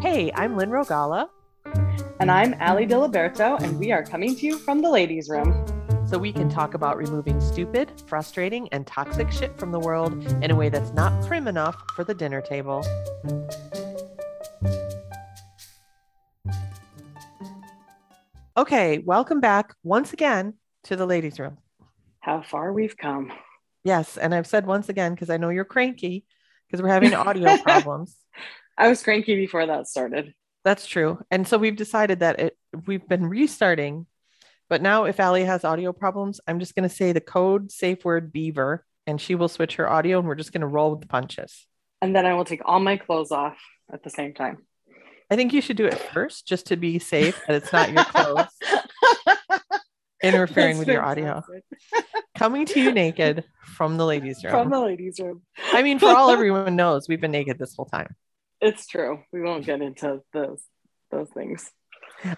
Hey, I'm Lynn Rogala. And I'm Ali Diliberto, and we are coming to you from the ladies' room. So we can talk about removing stupid, frustrating, and toxic shit from the world in a way that's not prim enough for the dinner table. Okay, welcome back once again to the ladies' room. How far we've come. Yes, and I've said once again because I know you're cranky because we're having audio problems. I was cranky before that started. That's true. And so we've decided that it we've been restarting, but now if Ali has audio problems, I'm just going to say the code safe word beaver and she will switch her audio and we're just going to roll with the punches. And then I will take all my clothes off at the same time. I think you should do it first just to be safe that it's not your clothes interfering That's with your audio. Coming to you naked from the ladies' room. From the ladies' room. I mean, for all everyone knows, we've been naked this whole time. It's true. We won't get into those those things.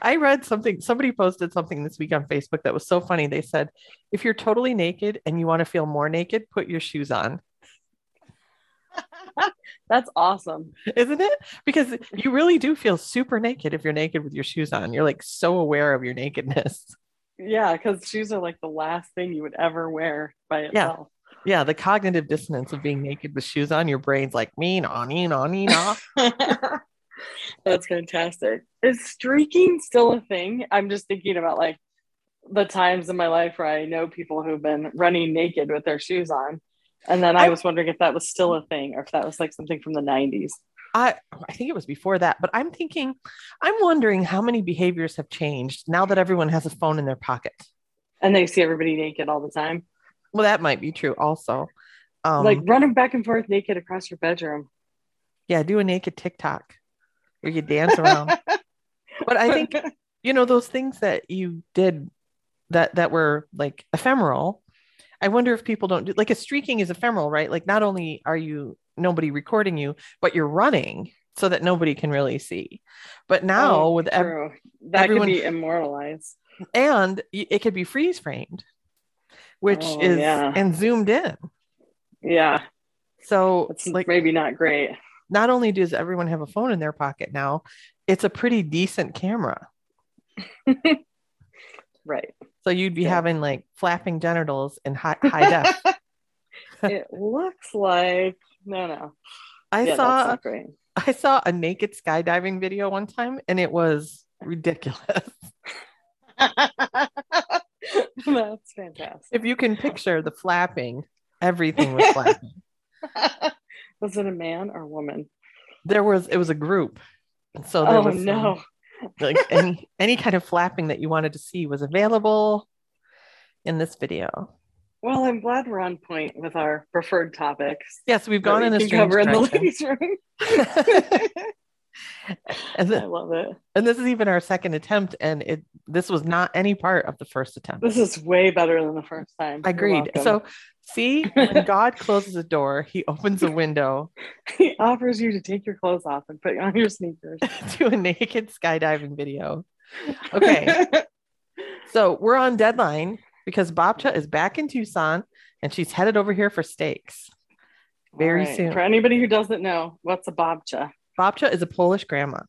I read something, somebody posted something this week on Facebook that was so funny. They said, if you're totally naked and you want to feel more naked, put your shoes on. That's awesome. Isn't it? Because you really do feel super naked if you're naked with your shoes on. You're like so aware of your nakedness. Yeah, because shoes are like the last thing you would ever wear by Yeah. itself. Yeah, the cognitive dissonance of being naked with shoes on, your brain's like me, no, me, no, me. That's fantastic. Is streaking still a thing? I'm just thinking about like the times in my life where I know people who've been running naked with their shoes on. And then I I- was wondering if that was still a thing or if that was like something from the 90s. I I think it was before that, but I'm thinking, I'm wondering how many behaviors have changed now that everyone has a phone in their pocket. And they see everybody naked all the time. Well, that might be true also. Um, like running back and forth naked across your bedroom. yeah, do a naked TikTok where you dance around. but I think you know those things that you did that that were like ephemeral i wonder if people don't do like a streaking is ephemeral right like not only are you nobody recording you but you're running so that nobody can really see but now Oh, with ev- that everyone- could be immortalized. and it could be freeze framed which Oh, is yeah. and zoomed in Yeah, so it's like maybe not great. not only does everyone have a phone in their pocket now it's a pretty decent camera Right. so you'd be Yeah. having like flapping genitals in high, high def it looks like no, no. I yeah, saw that's not great. I saw a naked skydiving video one time and it was ridiculous. that's fantastic. if you can picture the flapping, everything was flapping. was it a man or a woman? There was it was a group. So there oh was some- no. like any any kind of flapping that you wanted to see was available in this video. Well, I'm glad we're on point with our preferred topics. Yes, we've that gone we in a can strange cover in the ladies' room. and, I love it. and this is even our second attempt and it this was not any part of the first attempt. This is way better than the first time. You're Agreed. So see, when God closes a door, he opens a window he offers you to take your clothes off and put on your sneakers. to a naked skydiving video. Okay. So we're on deadline because Babcha is back in Tucson and she's headed over here for steaks very right. soon. For anybody who doesn't know, what's a babcha? Babcha is a Polish grandma.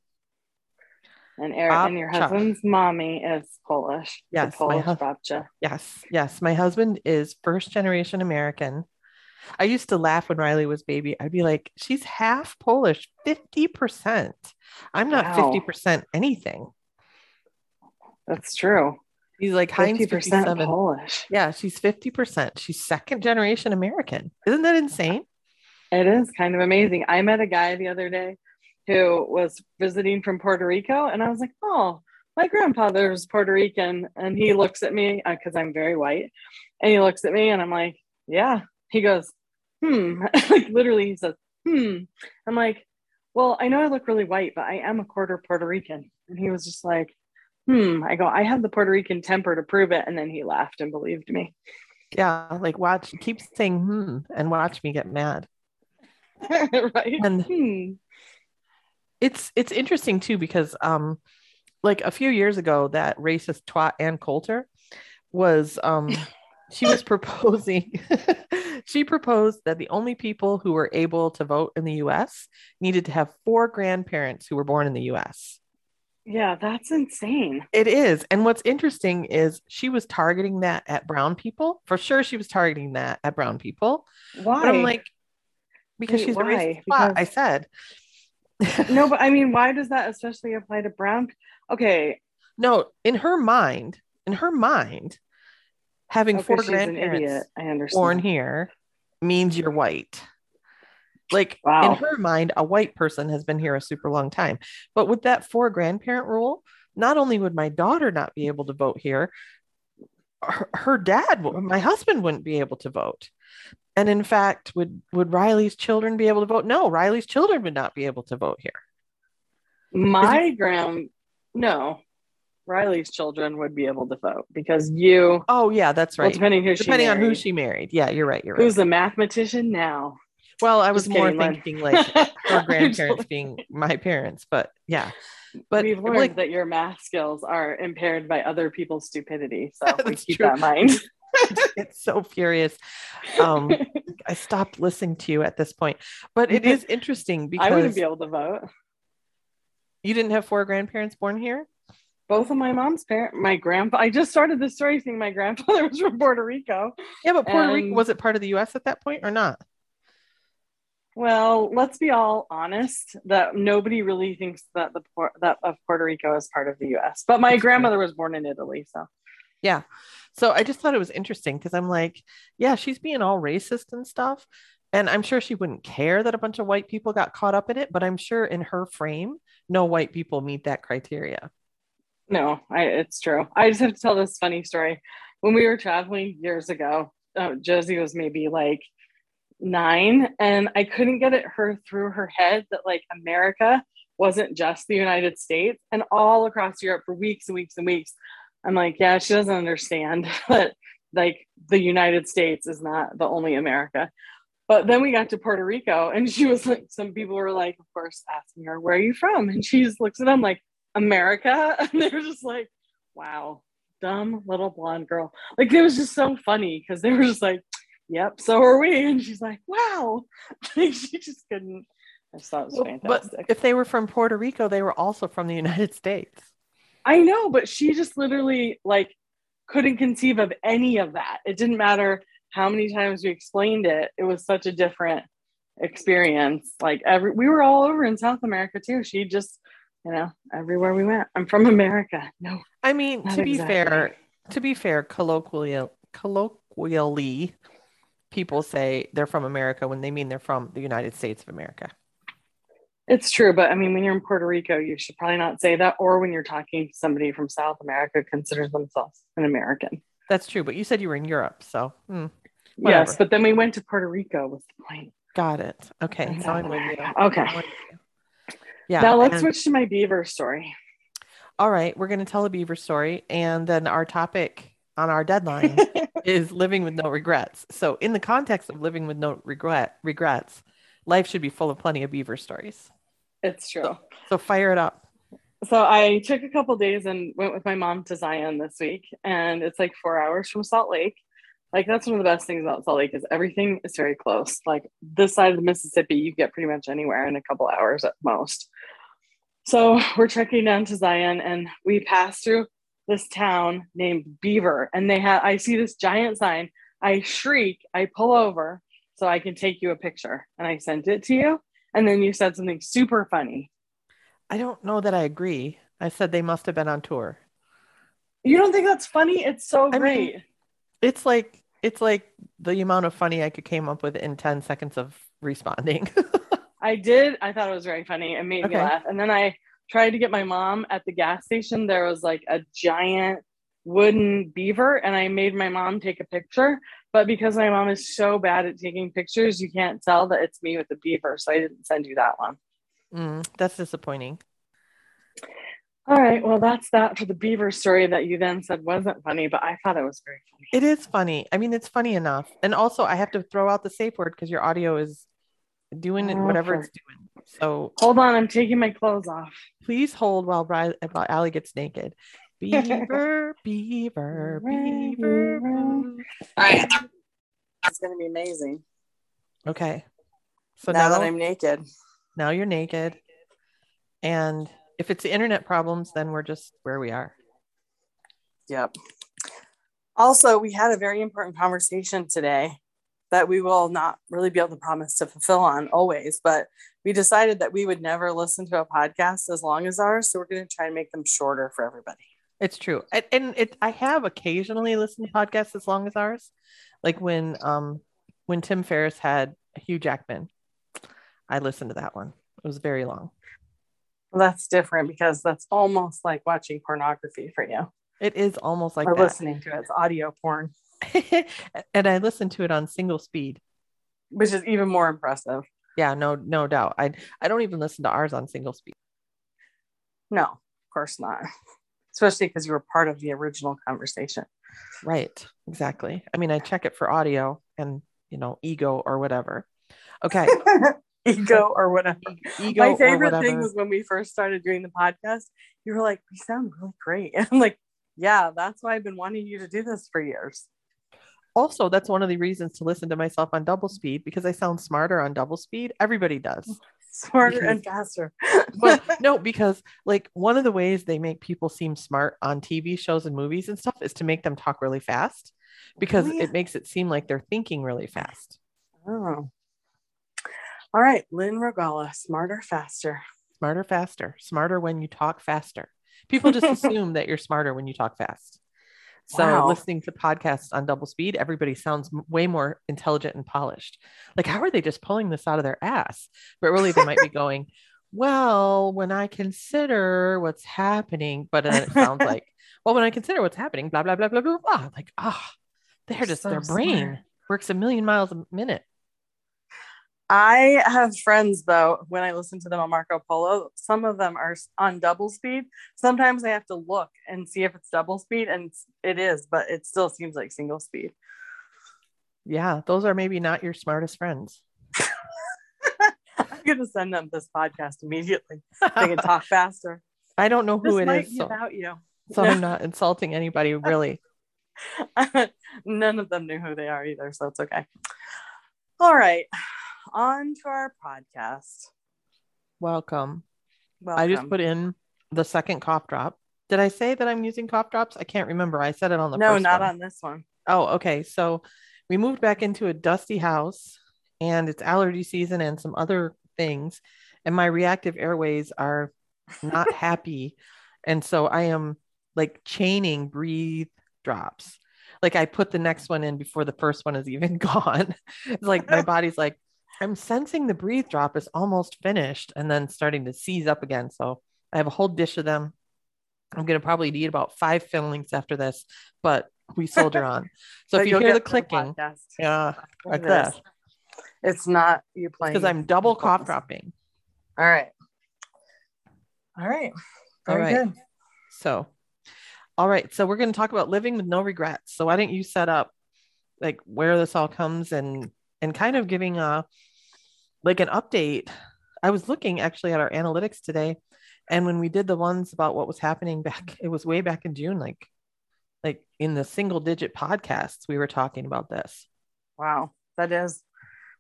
And, Eric, and your husband's mommy is Polish. Yes, my Polish hus- Yes, yes. My husband is first generation American. I used to laugh when Riley was baby. I'd be like, she's half Polish, 50%. I'm not Wow. 50% anything. That's true. He's like Heinz 50% 57. Polish. Yeah, she's 50%. She's second generation American. Isn't that insane? It is kind of amazing. I met a guy the other day who was visiting from Puerto Rico, and I was like, oh, my grandfather's Puerto Rican. And he looks at me because I'm very white, and he looks at me, and I'm like, yeah. He goes, hmm. like literally, he says, hmm. I'm like, well, I know I look really white, but I am a quarter Puerto Rican. And he was just like, hmm. I go, I have the Puerto Rican temper to prove it. And then he laughed and believed me. Yeah, like watch, keep saying hmm and watch me get mad. right? And hmm. It's it's interesting too because um like a few years ago that racist twat Ann Coulter was um she was proposing she proposed that the only people who were able to vote in the US needed to have four grandparents who were born in the US. Yeah, that's insane. It is. And what's interesting is she was targeting that at brown people. For sure she was targeting that at brown people. Why? But I'm like because Wait, she's why? a racist twat, Because- I said. No, but I mean, why does that especially apply to brown? Okay, No, in her mind, in her mind, having okay, four grandparents idiot. I understand. born here means you're white. Like Wow. in her mind, a white person has been here a super long time. But with that four grandparent rule, not only would my daughter not be able to vote here, her, her dad, my husband wouldn't be able to vote. And in fact, would would Riley's children be able to vote? No, Riley's children would not be able to vote here. My grand, no, Riley's children would be able to vote because you, Oh yeah, that's well, right. depending who Depending she on who she married. Yeah, you're right. You're right. who's the mathematician now. Well, I was Just more kidding, thinking like her grandparents being my parents, but yeah. But We've learned like that your math skills are impaired by other people's stupidity. So keep true. that in mind. it's so furious. Um, I stopped listening to you at this point, but it is interesting because I wouldn't be able to vote. you didn't have four grandparents born here. Both of my mom's parents, my grandpa. I just started this story saying my grandfather was from Puerto Rico. Yeah, but Puerto Rico was it part of the U.S. at that point or not? Well, let's be all honest that nobody really thinks that the that of Puerto Rico is part of the U.S. But my grandmother was born in Italy, so So I just thought it was interesting because I'm like, yeah, she's being all racist and stuff. And I'm sure she wouldn't care that a bunch of white people got caught up in it, but I'm sure in her frame, no white people meet that criteria. no, I, it's true. I just have to tell this funny story. When we were traveling years ago, uh, Josie was maybe like nine, and I couldn't get it her through her head that like America wasn't just the United States, and all across Europe for weeks and weeks and weeks. I'm like, yeah, she doesn't understand that like the United States is not the only America. But then we got to Puerto Rico, and she was like, some people were like, of course, asking her, where are you from? And she just looks at them like, America. And they were just like, wow, dumb little blonde girl. Like, it was just so funny because they were just like, yep, so are we. And she's like, wow. Like, she just couldn't. I just thought it was Well, fantastic. But if they were from Puerto Rico, they were also from the United States. I know, but she just literally like couldn't conceive of any of that. It didn't matter how many times we explained it. It was such a different experience. Like every we were all over in South America too. She just, you know, everywhere we went. I'm from America. No, I mean, to be exactly. fair, to be fair, colloquially, colloquially, people say they're from America when they mean they're from the United States of America. It's true, but I mean when you're in Puerto Rico, you should probably not say that. Or when you're talking to somebody from South America considers themselves an American. That's true, but you said you were in Europe, so hmm, Yes, but then we went to Puerto Rico was the point. got it. Okay, so I'm with you. Okay. With you. Yeah. now let's and- switch to my beaver story. All right, we're going to tell a beaver story, and then our topic on our deadline is living with no regrets. So, in the context of living with no regret regrets, life should be full of plenty of beaver stories. It's true. So, fire it up. So I took a couple days and went with my mom to Zion this week, and it's like four hours from Salt Lake. Like that's one of the best things about Salt Lake is everything is very close. Like this side of the Mississippi, you get pretty much anywhere in a couple hours at most. So we're trekking down to Zion, and we pass through this town named Beaver, and they have. I see this giant sign. I shriek. I pull over so I can take you a picture, and I sent it to you. And then you said something super funny. I don't know that I agree. I said they must have been on tour. You don't think that's funny? It's so I mean, great. It's like it's like the amount of funny I could came up with in 10 seconds of responding. I did. I thought it was very funny. It made me laugh. And then I tried to get my mom at the gas station. There was like a giant wooden beaver, and I made my mom take a picture. But because my mom is so bad at taking pictures, you can't tell that it's me with the beaver. So I didn't send you that one. Mm, that's disappointing. All right. Well, that's that for the beaver story that you then said wasn't funny, but I thought it was very funny. It is funny. I mean, it's funny enough. And also, I have to throw out the safe word because your audio is doing whatever it's doing. So Hold on. I'm taking my clothes off. please hold while, Riley, while Ali gets naked Beaver, beaver, beaver. All right. It's going to be amazing. Okay. So now, now, that I'm naked. now you're naked. And if it's the internet problems, then we're just where we are. Yep. Also, we had a very important conversation today that we will not really be able to promise to fulfill on always, but we decided that we would never listen to a podcast as long as ours. So we're going to try and make them shorter for everybody. It's true. And, it I have occasionally listened to podcasts as long as ours. Like when um when Tim Ferriss had Hugh Jackman. I listened to that one. It was very long. That's different because that's almost like watching pornography for you It is almost like or that. listening to it. It's audio porn, and I listened to it on single speed. which is even more impressive. Yeah, no, no doubt. I I don't even listen to ours on single speed. No, of course not. Especially because you were part of the original conversation. Right. Exactly. I mean, I check it for audio and you know, ego or whatever. Okay. Ego or whatever. Ego My favorite whatever. thing was when we first started doing the podcast, you were like, we sound really great. And I'm like, yeah, that's why I've been wanting you to do this for years. also, that's one of the reasons to listen to myself on double speed because I sound smarter on double speed. Everybody does. Mm. Smarter Because- and faster. Well, no, because like one of the ways they make people seem smart on TV shows and movies and stuff is to make them talk really fast because Really? it makes it seem like they're thinking really fast. Oh. All right, Lynn Rogala, smarter, faster. Smarter, faster, smarter when you talk faster. People just assume that you're smarter when you talk fast. So Wow. listening to podcasts on double speed, everybody sounds way more intelligent and polished. Like, how are they just pulling this out of their ass? But really, they might be going, well, when I consider what's happening, but then it sounds like, well, when I consider what's happening, blah, blah, blah, blah, blah, blah. Like, ah, they're just, So their brain smart. works a million miles a minute. I have friends though, when I listen to them on Marco Polo, some of them are on double speed. Sometimes I have to look and see if it's double speed, and it's- but it still seems like single speed. Yeah, those are maybe not your smartest friends. I'm gonna send them this podcast immediately. They can talk faster. I don't know who this it is. So, about you. so I'm not insulting anybody really. None of them knew who they are either, so it's okay. All right, on to our podcast. Welcome. Welcome. I just put in the second cough drop. Did I say that I'm using cough drops? I can't remember. I said it on the no, not one. on this one. Oh, okay. So we moved back into a dusty house and it's allergy season and some other things. And my reactive airways are not happy. And so I am like chaining breathe drops. Like I put the next one in before the first one is even gone. it's like my body's like, I'm sensing the breathe drop is almost finished and then starting to seize up again. So I have a whole dish of them. I'm going to probably need about five fillings after this, but we soldier on. So if you hear the clicking, podcast. yeah, like this. It's not you playing because I'm double cough dropping. All right. All right. All Very right. good. So, all right. So we're going to talk about living with no regrets. So why don't you set up like where this all comes and and kind of giving a like an update. I was looking actually at our analytics today, and when we did the ones about what was happening back, it was way back in June, like like in the single digit podcasts, we were talking about this. Wow. That is,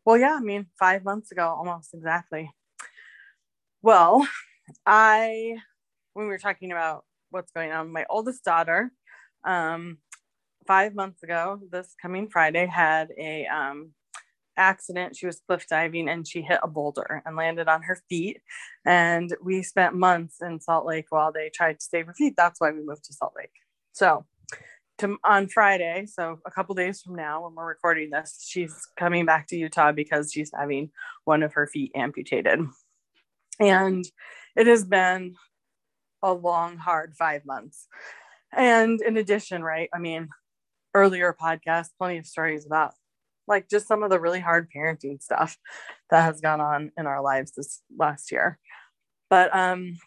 well, yeah, I mean, five months ago, almost exactly. Well, I, when we were talking about what's going on, my oldest daughter, um, five months ago, this coming Friday, had a um, accident. She was cliff diving and she hit a boulder and landed on her feet. And we spent months in Salt Lake while they tried to save her feet. That's why we moved to Salt Lake. So, to, on Friday, so a couple days from now, when we're recording this, she's coming back to Utah because she's having one of her feet amputated. And it has been a long, hard five months. And in addition, right, I mean, earlier podcast, plenty of stories about like just some of the really hard parenting stuff that has gone on in our lives this last year. But um,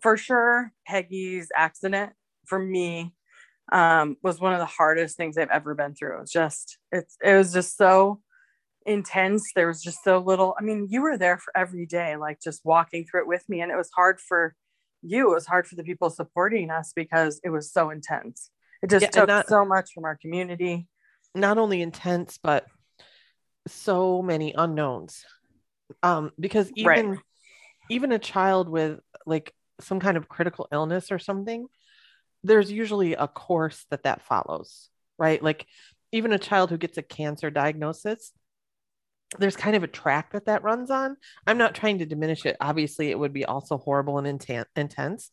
for sure, Peggy's accident for me um, was one of the hardest things I've ever been through. It was just, it's, it was just so intense. There was just so little. I mean, you were there for every day, like just walking through it with me. And it was hard for you it was hard for the people supporting us because it was so intense it just Yeah, took not- so much from our community not only intense but so many unknowns. Um because Right. even even a child with like some kind of critical illness or something there's usually a course that that follows right? Like even a child who gets a cancer diagnosis there's kind of a track that that runs on. I'm not trying to diminish it. Obviously it would be also horrible and inten- intense.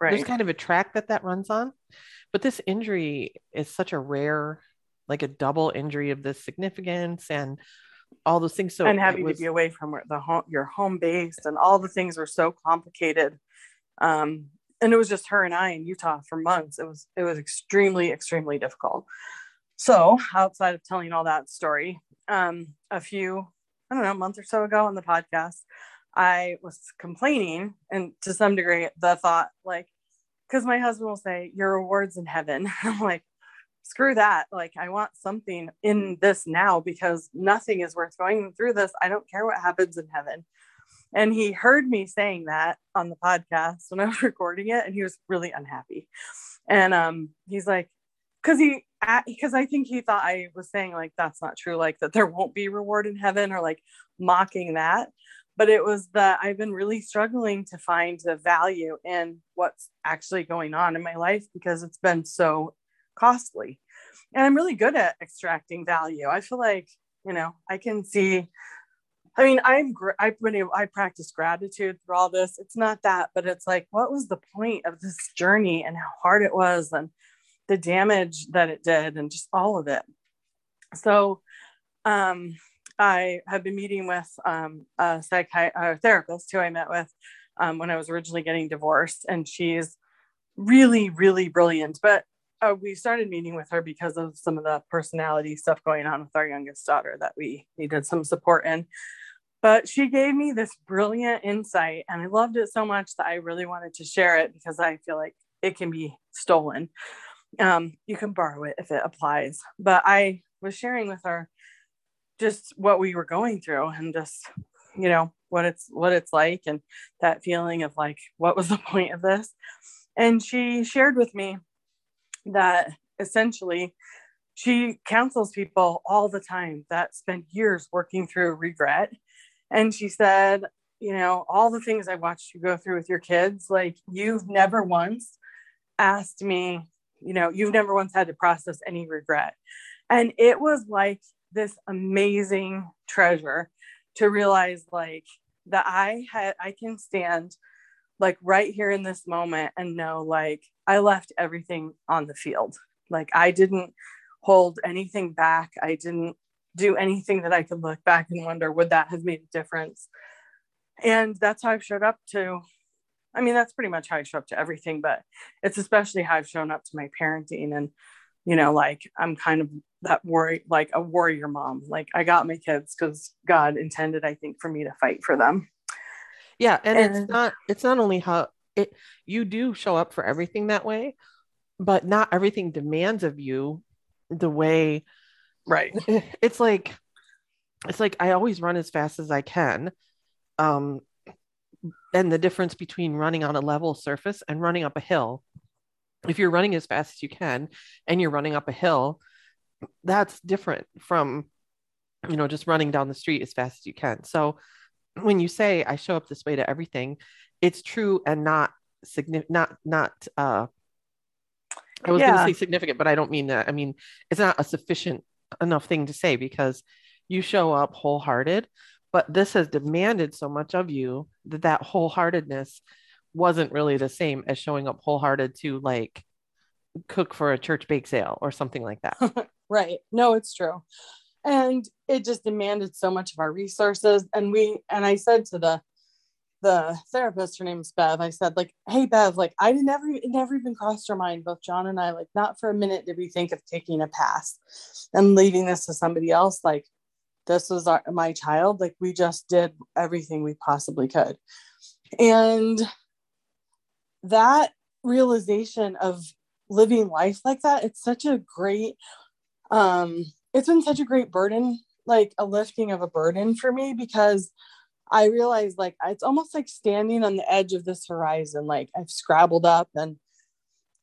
There's kind of a track that that runs on. But this injury is such a rare like a double injury of this significance and all those things. So and having was- to be away from the home your home base and all the things were so complicated. Um and it was just her and i in utah for months. It was it was extremely extremely difficult. So outside of telling all that story um a few i don't know a month or so ago on the podcast i was complaining and to some degree the thought like because my husband will say your reward's in heaven. I'm like screw that like i want something in this now because nothing is worth going through this. I don't care what happens in heaven. And he heard me saying that on the podcast when i was recording it and he was really unhappy. And um he's like because he because i think he thought i was saying like that's not true like that there won't be reward in heaven or like mocking that. But it was that i've been really struggling to find the value in what's actually going on in my life because it's been so costly. And i'm really good at extracting value. I feel like you know i can see i mean i'm been able, i practice gratitude through all this. It's not that but it's like what was the point of this journey and how hard it was and the damage that it did and just all of it? So um i have been meeting with um a psychi- a therapist who i met with um, when i was originally getting divorced and she's really really brilliant. But uh, we started meeting with her because of some of the personality stuff going on with our youngest daughter that we needed some support in. But she gave me this brilliant insight, and I loved it so much that I really wanted to share it because I feel like it can be stolen. Um, you can borrow it if it applies. But I was sharing with her just what we were going through and just you know what it's what it's like and that feeling of like what was the point of this and she shared with me that essentially she counsels people all the time that spend years working through regret. And she said, you know, all the things I watched you go through with your kids, like you've never once asked me, you know, you've never once had to process any regret. And it was like this amazing treasure to realize like that I had, I can stand like right here in this moment and know like I left everything on the field. Like I didn't hold anything back. I didn't do anything that I could look back and wonder would that have made a difference. And that's how I've showed up to I mean that's pretty much how I show up to everything, but it's especially how I've shown up to my parenting and you know like I'm kind of that worry like a warrior mom. Like I got my kids cuz God intended I think for me to fight for them. Yeah and, And- it's not it's not only how it you do show up for everything that way but not everything demands of you the way Right. it's like it's like I always run as fast as I can. Um and the difference between running on a level surface and running up a hill. If you're running as fast as you can and you're running up a hill, that's different from you know just running down the street as fast as you can. So when you say I show up this way to everything, it's true and not significant not not uh I was going to say significant, but I don't mean that. I mean, it's not a sufficient enough thing to say because you show up wholehearted, but this has demanded so much of you that that wholeheartedness wasn't really the same as showing up wholehearted to like cook for a church bake sale or something like that. right no it's true and it just demanded so much of our resources. And we and i said to the the therapist her name's bev i said like hey bev like i never it never even crossed our mind both john and i like not for a minute did we think of taking a pass and leaving this to somebody else. Like this was our, my child. Like we just did everything we possibly could. And that realization of living life like that it's such a great um it's been such a great burden like a lifting of a burden for me because I realized like it's almost like standing on the edge of this horizon. Like I've scrabbled up and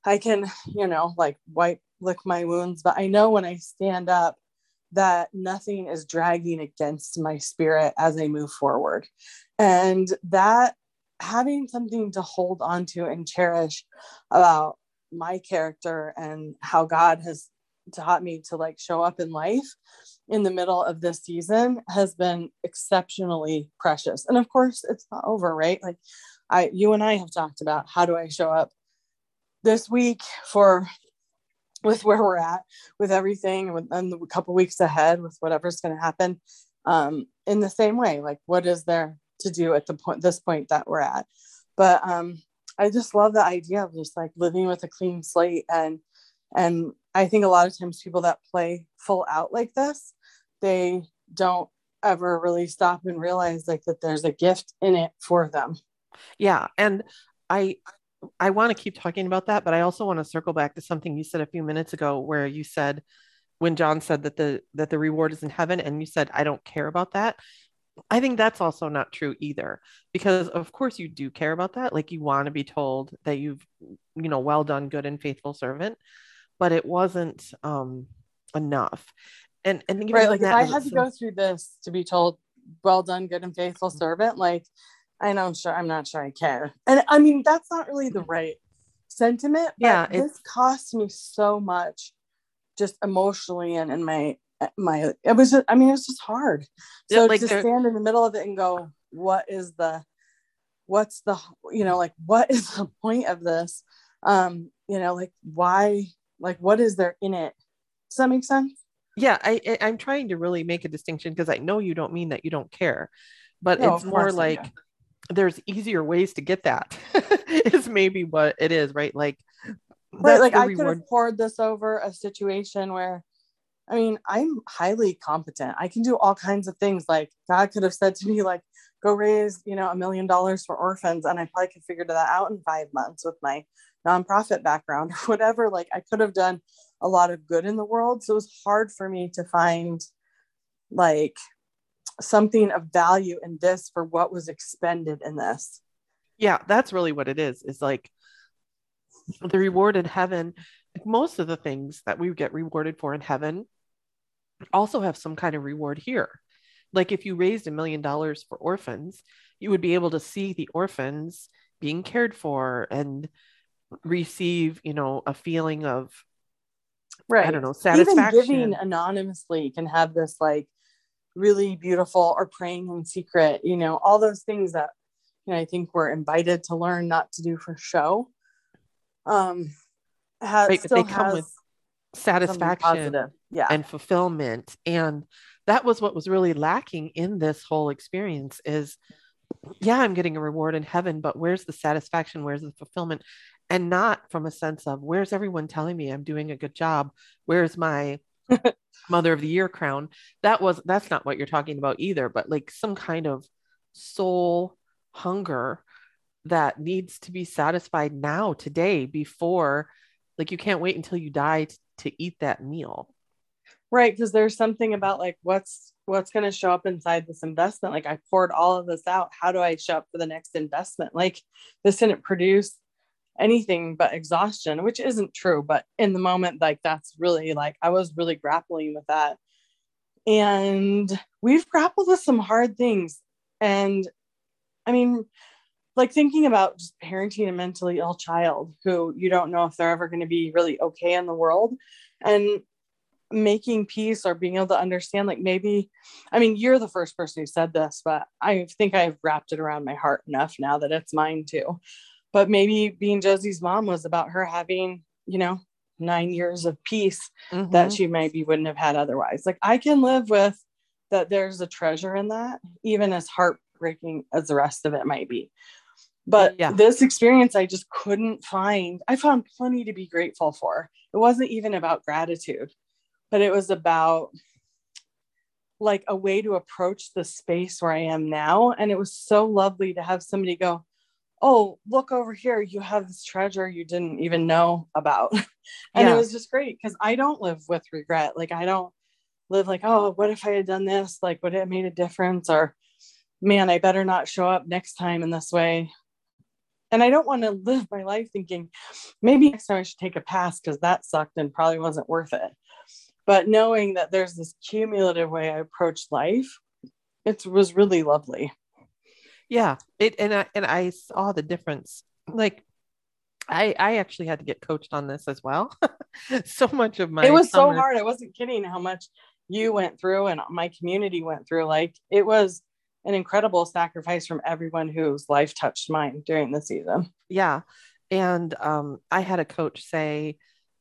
I can, you know, like wipe, lick my wounds, but I know when I stand up that nothing is dragging against my spirit as I move forward. And that having something to hold on to and cherish about my character and how God has taught me to like show up in life in the middle of this season has been exceptionally precious. And of course, it's not over, right? Like I you and I have talked about how do I show up this week for with where we're at with everything and, and a couple weeks ahead with whatever's going to happen um, in the same way like what is there to do at the point this point that we're at but um, i just love the idea of just like living with a clean slate and and i think a lot of times people that play full out like this they don't ever really stop and realize like that there's a gift in it for them yeah and i i want to keep talking about that but i also want to circle back to something you said a few minutes ago where you said when john said that the that the reward is in heaven and you said i don't care about that I think that's also not true either, because of course you do care about that. Like you want to be told that you've, you know, well done, good and faithful servant, but it wasn't um, enough. And and right, like if I had to go through this to be told, well done, good and faithful servant, like I know, sure, I'm not sure I care. And I mean, that's not really the right sentiment. yeah, this cost me so much, just emotionally and in my my it was just, i mean it was just hard so yeah, like to stand in the middle of it and go what is the what's the you know like what is the point of this um you know like why like what is there in it does that make sense yeah i i'm trying to really make a distinction because i know you don't mean that you don't care but no, it's more like there's easier ways to get that is maybe what it is right like right like i could have poured this over a situation where I mean, I'm highly competent. I can do all kinds of things. Like God could have said to me, like, go raise, you know, a million dollars for orphans. And I probably could figure that out in five months with my nonprofit background or whatever. Like I could have done a lot of good in the world. So it was hard for me to find like something of value in this for what was expended in this. Yeah, that's really what it is. Is like the reward in heaven. Most of the things that we get rewarded for in heaven also have some kind of reward here. Like if you raised a million dollars for orphans, you would be able to see the orphans being cared for and receive, you know, a feeling of right. I don't know, satisfaction. Even giving anonymously can have this like really beautiful or praying in secret, you know, all those things that you know, I think we're invited to learn not to do for show. Um, has, right, they come with satisfaction yeah. and fulfillment and that was what was really lacking in this whole experience is yeah i'm getting a reward in heaven but where's the satisfaction where's the fulfillment and not from a sense of where's everyone telling me i'm doing a good job? Where's my mother of the year crown? That was that's not what you're talking about either but like some kind of soul hunger that needs to be satisfied now today before like you can't wait until you die t- to eat that meal. Right because there's something about like what's what's going to show up inside this investment? Like i poured all of this out. How do i show up for the next investment? Like this didn't produce anything but exhaustion which isn't true but in the moment like that's really like i was really grappling with that. And we've grappled with some hard things. And i mean like thinking about just parenting a mentally ill child who you don't know if they're ever going to be really okay in the world and making peace or being able to understand like maybe i mean you're the first person who said this but i think i've wrapped it around my heart enough now that it's mine too but maybe being josie's mom was about her having you know nine years of peace mm-hmm. that she maybe wouldn't have had otherwise like i can live with that there's a treasure in that even as heartbreaking as the rest of it might be but yeah. this experience, I just couldn't find. I found plenty to be grateful for. It wasn't even about gratitude, but it was about like a way to approach the space where I am now. And it was so lovely to have somebody go, Oh, look over here. You have this treasure you didn't even know about. and yeah. it was just great because I don't live with regret. Like, I don't live like, Oh, what if I had done this? Like, would it have made a difference? Or, man, I better not show up next time in this way. And I don't want to live my life thinking maybe next time I should take a pass because that sucked and probably wasn't worth it. But knowing that there's this cumulative way I approach life, it was really lovely. Yeah. It and I and I saw the difference. Like I I actually had to get coached on this as well. so much of my it was so hard. I wasn't kidding how much you went through and my community went through. Like it was an incredible sacrifice from everyone whose life touched mine during the season. Yeah. And um, I had a coach say,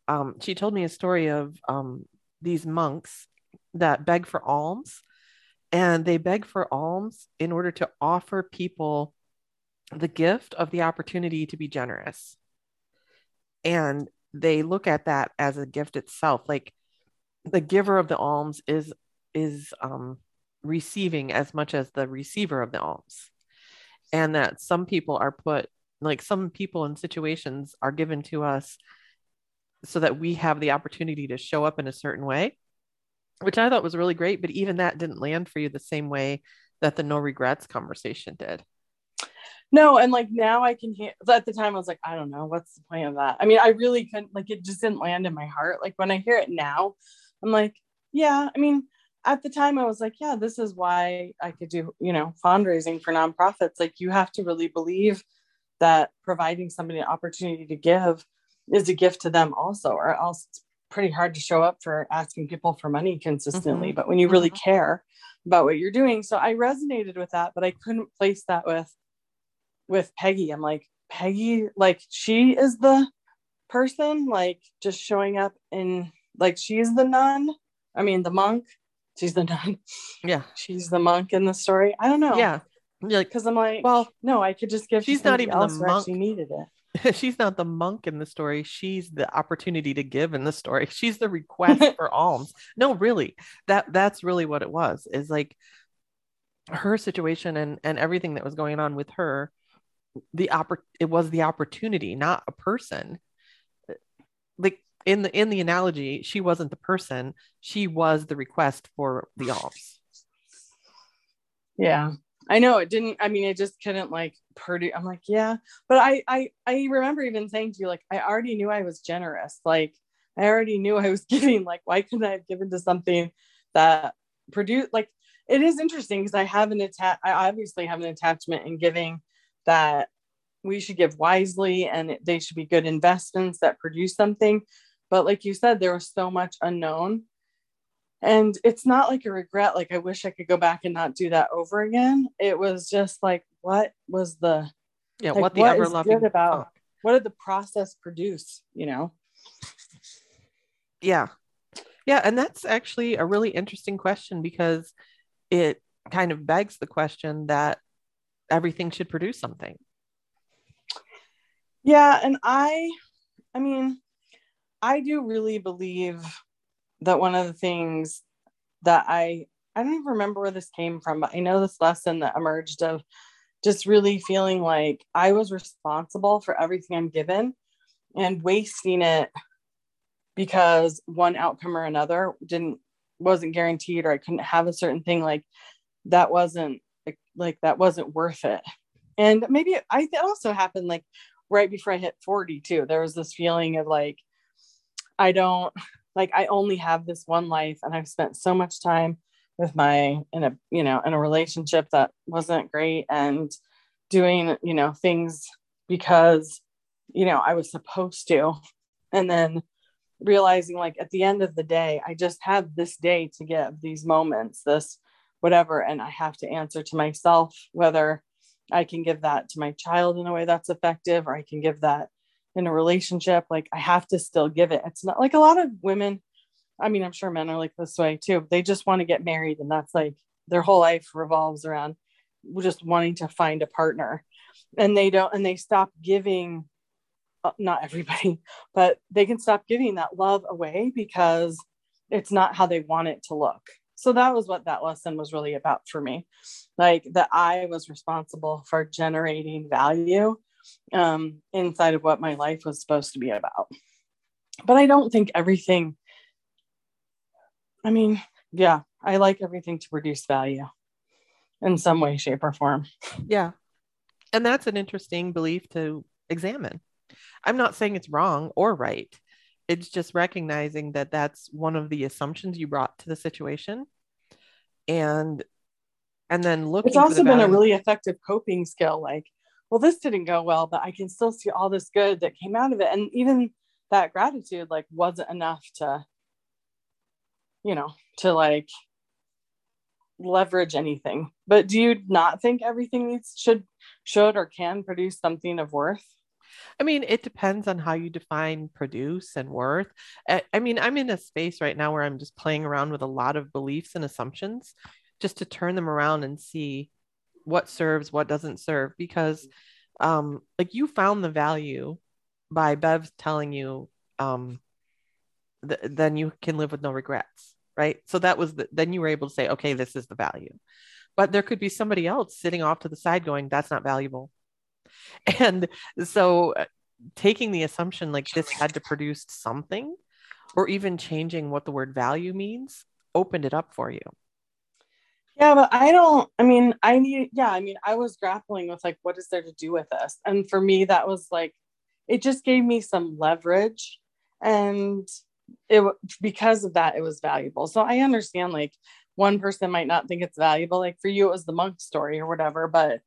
um, she told me a story of um, these monks that beg for alms. And they beg for alms in order to offer people the gift of the opportunity to be generous. And they look at that as a gift itself. Like the giver of the alms is is um, receiving as much as the receiver of the alms and that some people are put like some people in situations are given to us so that we have the opportunity to show up in a certain way which i thought was really great but even that didn't land for you the same way that the no regrets conversation did. No and like now i can hear at the time i was like i don't know what's the point of that? I mean i really couldn't like it just didn't land in my heart. Like when i hear it now i'm like yeah i mean at the time I was like, yeah, this is why I could do, you know, fundraising for nonprofits. Like you have to really believe that providing somebody an opportunity to give is a gift to them also, or else it's pretty hard to show up for asking people for money consistently. Mm-hmm. But when you really mm-hmm. care about what you're doing. So I resonated with that, but I couldn't place that with with Peggy. I'm like, Peggy, like she is the person, like just showing up in like she's the nun. I mean the monk she's the nun. Yeah. She's the monk in the story. I don't know. Yeah. Like, because I'm like, well, no, I could just give. She's not even the monk. She needed it. she's not the monk in the story. She's the opportunity to give in the story. She's the request for alms. No, really, that that's really what it was. Is like her situation and and everything that was going on with her. The oppor- it was the opportunity, not a person. Like in the in the analogy, she wasn't the person; she was the request for the alms. Yeah, I know it didn't. I mean, it just couldn't like produce. I'm like, yeah, but I I I remember even saying to you like, I already knew I was generous. Like, I already knew I was giving. Like, why couldn't I have given to something that produced like? It is interesting because I have an attach. I obviously have an attachment in giving that we should give wisely and they should be good investments that produce something but like you said, there was so much unknown. And it's not like a regret, like I wish I could go back and not do that over again. It was just like, what was the yeah, like, what the ever loving about what did the process produce, you know? Yeah. Yeah. And that's actually a really interesting question because it kind of begs the question that everything should produce something. Yeah. And I, I mean, I do really believe that one of the things that I I don't even remember where this came from, but I know this lesson that emerged of just really feeling like I was responsible for everything I'm given and wasting it because one outcome or another didn't wasn't guaranteed or I couldn't have a certain thing like that wasn't like, that wasn't worth it. And maybe I it also happened like right before I hit 40 too. There was this feeling of like I don't like I only have this one life and I've spent so much time with my in a you know in a relationship that wasn't great and doing you know things because you know I was supposed to. And then realizing like at the end of the day I just have this day to give these moments this whatever and I have to answer to myself whether I can give that to my child in a way that's effective or I can give that in a relationship like i have to still give it. It's not like a lot of women i mean i'm sure men are like this way too. They just want to get married and that's like their whole life revolves around just wanting to find a partner. And they don't and they stop giving uh, not everybody but they can stop giving that love away because it's not how they want it to look. So that was what that lesson was really about for me. Like that i was responsible for generating value um, inside of what my life was supposed to be about. But I don't think everything, I mean, yeah, I like everything to produce value. in some way, shape, or form. Yeah. And that's an interesting belief to examine. I'm not saying it's wrong or right. It's just recognizing that that's one of the assumptions you brought to the situation. And and then looking it's also been a really effective coping skill like well this didn't go well but i can still see all this good that came out of it. And even that gratitude like wasn't enough to you know to like leverage anything. But do you not think everything needs should should or can produce something of worth? I mean, it depends on how you define produce and worth. I, I, mean, I'm in a space right now where I'm just playing around with a lot of beliefs and assumptions just to turn them around and see what serves, what doesn't serve. Because, um, like, you found the value by Bev telling you, um, th- then you can live with no regrets, right? So that was the, then you were able to say, okay, this is the value. But there could be somebody else sitting off to the side going, that's not valuable And so uh, taking the assumption like this had to produce something or even changing what the word value means opened it up for you. Yeah, but I don't, I mean, I need, yeah, I mean, I was grappling with like, what is there to do with this? And for me, that was like, it just gave me some leverage. And it, because of that, it was valuable. So I understand like one person might not think it's valuable. Like for you, it was the monk story or whatever, but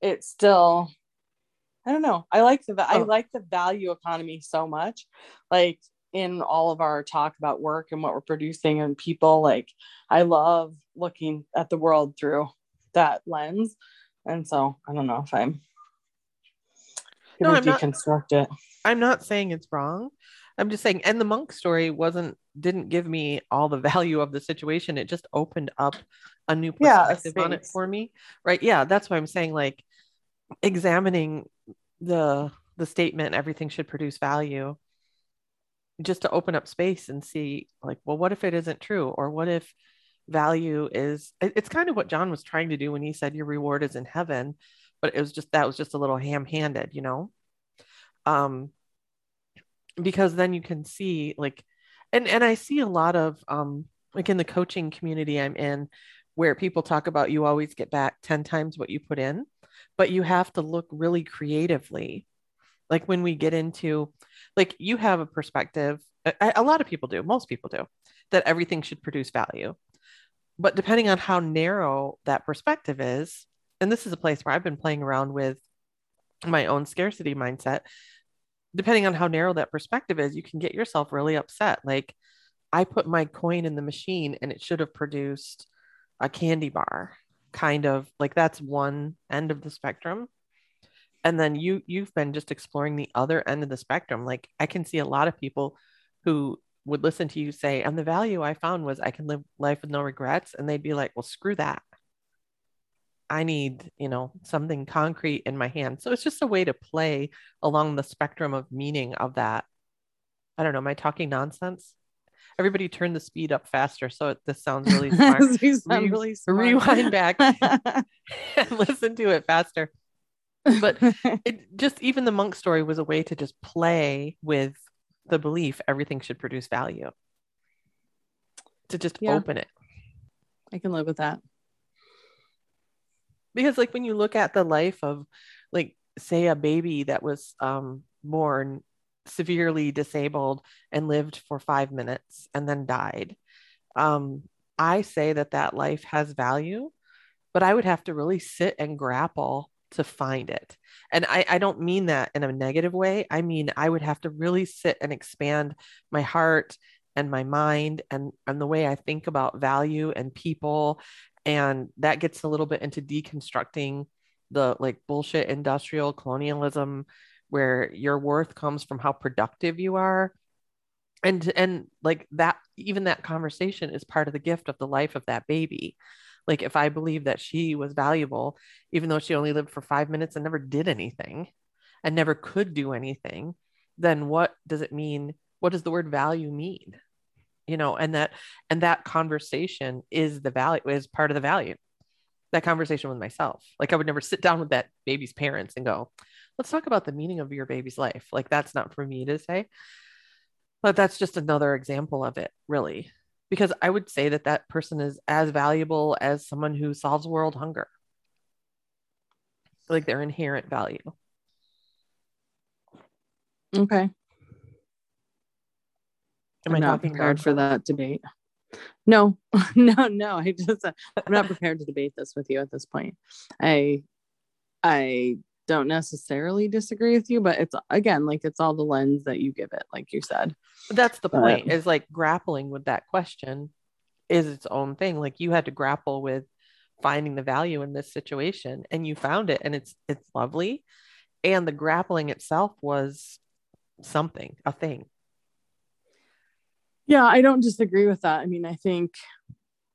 it's still, I don't know. I like the I oh. like the value economy so much. Like in all of our talk about work and what we're producing and people, like I love looking at the world through that lens. And so I don't know if I'm gonna no, deconstruct not, it. I'm not saying it's wrong. I'm just saying, and the monk story wasn't didn't give me all the value of the situation. It just opened up a new perspective yeah, a on it for me. Right. Yeah. That's why I'm saying like examining the the statement everything should produce value just to open up space and see like well what if it isn't true or what if value is it's kind of what john was trying to do when he said your reward is in heaven but it was just that was just a little ham-handed you know um because then you can see like and and i see a lot of um like in the coaching community i'm in where people talk about you always get back 10 times what you put in but you have to look really creatively. Like when we get into, like, you have a perspective, a, a lot of people do, most people do, that everything should produce value. But depending on how narrow that perspective is, and this is a place where I've been playing around with my own scarcity mindset, depending on how narrow that perspective is, you can get yourself really upset. Like, I put my coin in the machine and it should have produced a candy bar kind of like that's one end of the spectrum and then you you've been just exploring the other end of the spectrum like i can see a lot of people who would listen to you say and the value i found was i can live life with no regrets and they'd be like well screw that i need you know something concrete in my hand so it's just a way to play along the spectrum of meaning of that i don't know am i talking nonsense everybody turn the speed up faster. So it, this sounds really smart. sound really smart. Rewind back and listen to it faster. But it just even the monk story was a way to just play with the belief everything should produce value. To just yeah. open it. I can live with that. Because like when you look at the life of like say a baby that was um born severely disabled and lived for five minutes and then died. Um, I say that that life has value, but I would have to really sit and grapple to find it. And I, I don't mean that in a negative way. I mean, I would have to really sit and expand my heart and my mind and, and the way I think about value and people. And that gets a little bit into deconstructing the like bullshit industrial colonialism where your worth comes from how productive you are and and like that even that conversation is part of the gift of the life of that baby like if i believe that she was valuable even though she only lived for 5 minutes and never did anything and never could do anything then what does it mean? What does the word value mean? You know and that and that conversation is the value is part of the value. That conversation with myself. Like i would never sit down with that baby's parents and go let's talk about the meaning of your baby's life. Like that's not for me to say, but that's just another example of it, really. Because I would say that that person is as valuable as someone who solves world hunger. like their inherent value. Okay. Am I'm I not prepared for that debate. No, no, no. I just I'm not prepared to debate this with you at this point. I I don't necessarily disagree with you, but it's again like it's all the lens that you give it, like you said. But that's the But- point is like grappling with that question is its own thing like you had to grapple with finding the value in this situation and you found it and it's it's lovely and the grappling itself was something a thing Yeah, I don't disagree with that. I mean, I think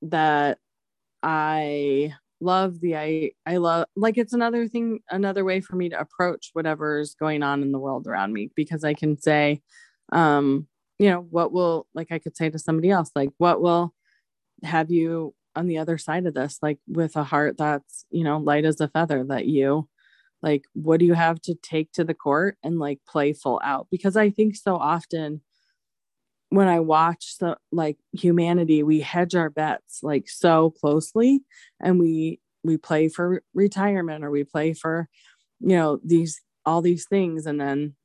that I love the I I love like it's another thing another way for me to approach whatever's going on in the world around me because I can say um you know what will like I could say to somebody else like what will have you on the other side of this like with a heart that's you know light as a feather that you like what do you have to take to the court and like play full out? Because I think so often when I watch the like humanity, we hedge our bets like so closely and we we play for retirement or we play for you know these all these things and then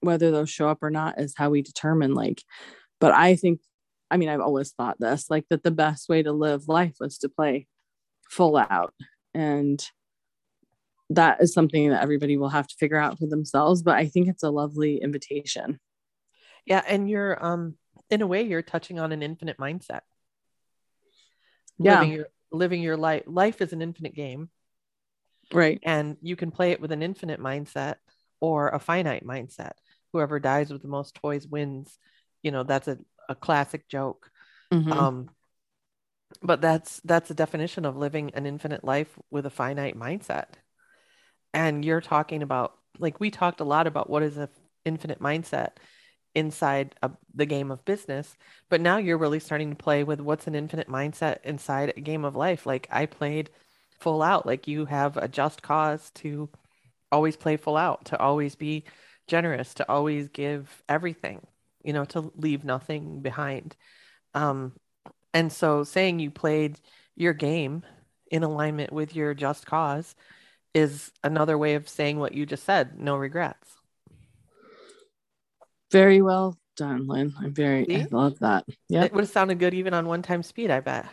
whether those show up or not is how we determine like but I think I mean I've always thought this like that the best way to live life was to play full out and that is something that everybody will have to figure out for themselves but I think it's a lovely invitation yeah and you're um in a way you're touching on an infinite mindset. Yeah. living your living your life life is an infinite game. Right. And you can play it with an infinite mindset or a finite mindset. Whoever dies with the most toys wins. You know that's a, a classic joke. Mhm. um but that's that's a definition of living an infinite life with a finite mindset. And you're talking about like we talked a lot about what is an infinite mindset inside of the game of business but now you're really starting to play with what's an infinite mindset inside a game of life. Like i played full out. Like you have a just cause to always play full out to always be generous to always give everything you know to leave nothing behind. Um and so saying you played your game in alignment with your just cause is another way of saying what you just said no regrets Very well done, Lynn. I'm very, I love that. Yeah, it would have sounded good even on one time speed i bet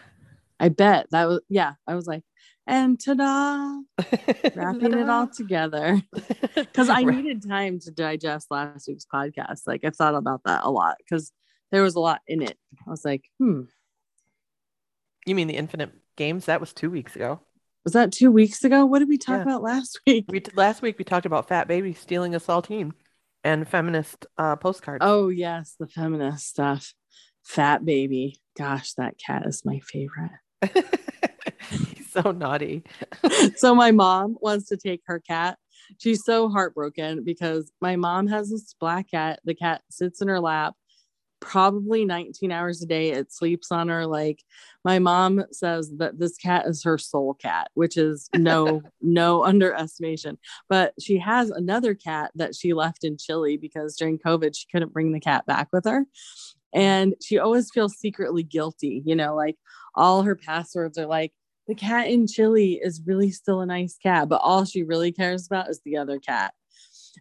I bet that was, yeah, I was like, and ta da, wrapping it all together. Because I needed time to digest last week's podcast. Like, I thought about that a lot because there was a lot in it. I was like, hmm, you mean the infinite games that was two weeks ago was that two weeks ago? What did we talk Yeah. about last week? we last week we talked about fat baby stealing a saltine and feminist uh, postcards Oh, yes, the feminist stuff. Fat baby. Gosh, that cat is my favorite. he's so naughty so my mom wants to take her cat. She's so heartbroken because my mom has this black cat. The cat sits in her lap probably 19 hours a day. It sleeps on her. Like my mom says that this cat is her soul cat, which is no, no underestimation. But she has another cat that she left in Chile because during COVID, she couldn't bring the cat back with her. And she always feels secretly guilty, you know, like all her passwords are like, the cat in Chile is really still a nice cat, but all she really cares about is the other cat.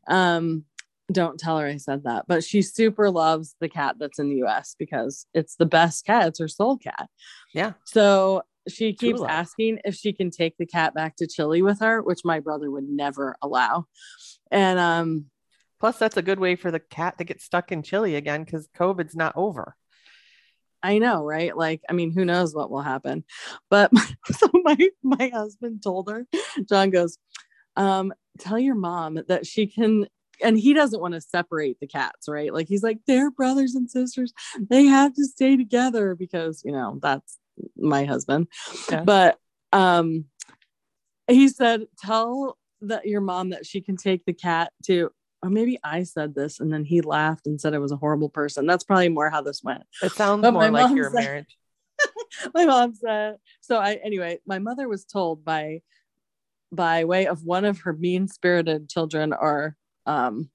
Um, don't tell her I said that, but she super loves the cat that's in the US because it's the best cat. It's her soul cat. Yeah. So she keeps love. asking if she can take the cat back to Chile with her, which my brother would never allow. And um, plus that's a good way for the cat to get stuck in chile again because covid's not over I know, right? Like, I mean, who knows what will happen? But so my my husband told her, John goes, um, tell your mom that she can, and he doesn't want to separate the cats, right? Like he's like, they're brothers and sisters. They have to stay together because, you know, that's my husband. Yeah. But um he said, tell that your mom that she can take the cat to or maybe I said this and then he laughed and said I was a horrible person. That's probably more how this went it sounds But more like your said- marriage my mom said so i anyway my mother was told by by way of one of her mean-spirited children or um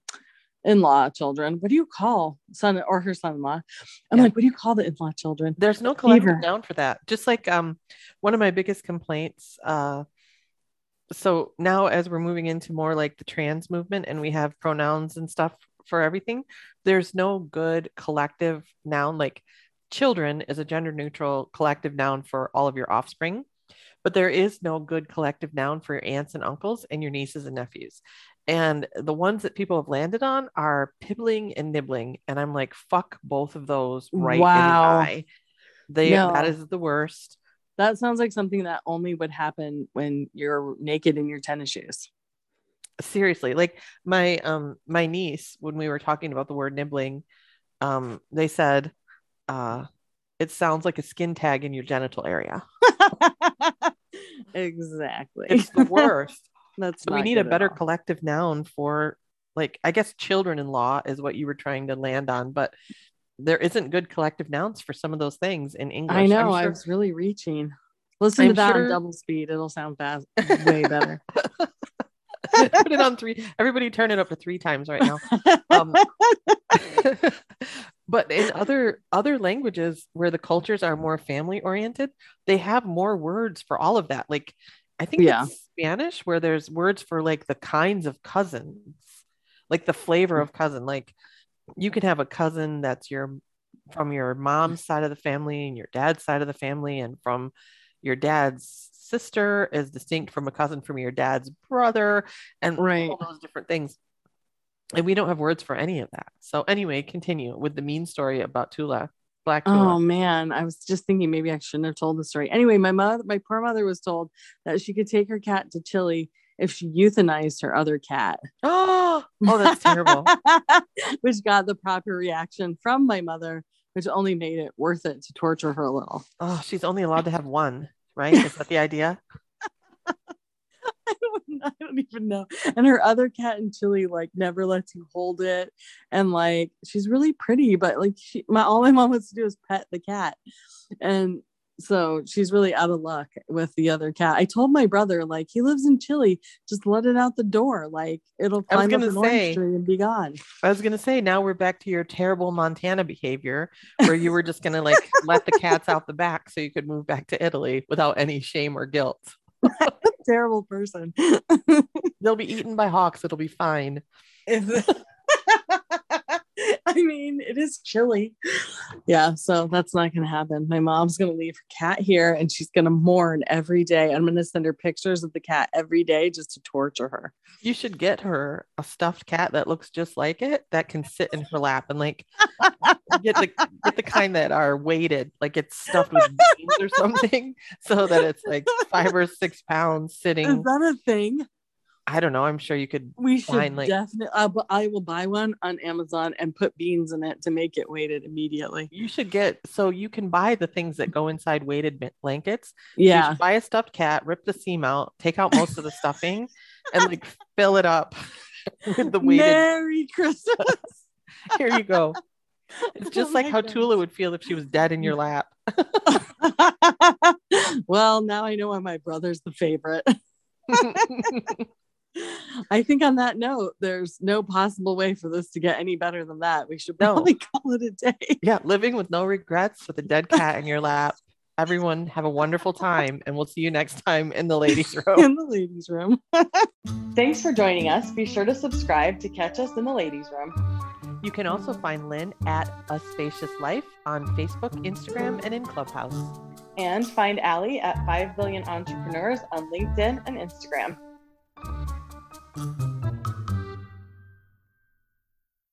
in-law children what do you call son or her son-in-law i'm Yeah. like what do you call the in-law children there's no collective Fever. noun for that just like um one of my biggest complaints uh so now as we're moving into more like the trans movement and we have pronouns and stuff for everything, there's no good collective noun like children is a gender neutral collective noun for all of your offspring, but there is no good collective noun for your aunts and uncles and your nieces and nephews. And the ones that people have landed on are pibbling and nibbling. And I'm like, fuck both of those right Wow. in the eye. They No. that is the worst. That sounds like something that only would happen when you're naked in your tennis shoes. seriously like my um my niece when we were talking about the word nibbling um they said uh it sounds like a skin tag in your genital area exactly. it's the worst That's we need a better collective noun for like i guess children-in-law is what you were trying to land on but there isn't good collective nouns for some of those things in english I know. I'm I was really reaching. Listen I'm to that sure- on double speed. It'll sound fast, way better. put it on three everybody turn it up to three times right now um, but in other other languages where the cultures are more family oriented they have more words for all of that like i think Yeah. it's spanish where there's words for like the kinds of cousins like the flavor of cousin like you can have a cousin that's your from your mom's side of the family and your dad's side of the family and from your dad's sister is distinct from a cousin from your dad's brother and Right. all those different things. And we don't have words for any of that. So anyway continue with the mean story about tula black tula Oh man, I was just thinking maybe I shouldn't have told the story. Anyway, my mother, my poor mother, was told that she could take her cat to Chile if she euthanized her other cat. oh, oh that's terrible which got the proper reaction from my mother, which only made it worth it to torture her a little. oh she's only allowed to have one right is that the idea I don't, I don't even know. And her other cat in Chile like never lets you hold it, and like she's really pretty, but like she, my all my mom wants to do is pet the cat, and so she's really out of luck with the other cat. I told my brother like he lives in Chile, just let it out the door, like it'll climb up an say- tree and be gone. I was gonna say now we're back to your terrible Montana behavior where you were just gonna like let the cats out the back so you could move back to Italy without any shame or guilt. Terrible person. They'll be eaten by hawks. It'll be fine. Is I mean, it is chilly. Yeah, so that's not going to happen. My mom's going to leave her cat here and she's going to mourn every day. I'm going to send her pictures of the cat every day just to torture her. You should get her a stuffed cat that looks just like it that can sit in her lap and like get the get the kind that are weighted, like it's stuffed with beans or something, so that it's like five or six pounds sitting. Is that a thing? I don't know. I'm sure you could. We should Fine, like- definitely. Uh, but I will buy one on Amazon and put beans in it to make it weighted immediately. You should get so you can buy the things that go inside weighted bla- blankets. You Yeah. should buy a stuffed cat, rip the seam out, take out most of the stuffing, and like fill it up with the weighted. Merry Christmas. Here you go. It's just Oh like how goodness. Tula would feel if she was dead in your lap. well, now I know why my brother's the favorite. I think on that note, there's no possible way for this to get any better than that. We should No. probably call it a day. yeah, living with no regrets with a dead cat in your lap. Everyone have a wonderful time, and we'll see you next time in the ladies' room. in the ladies' room. Thanks for joining us. Be sure to subscribe to catch us in the ladies' room. You can also find Lynn at A Spacious Life on Facebook, Instagram, and in Clubhouse. And find Ali at 5 Billion Entrepreneurs on LinkedIn and Instagram. Thank you.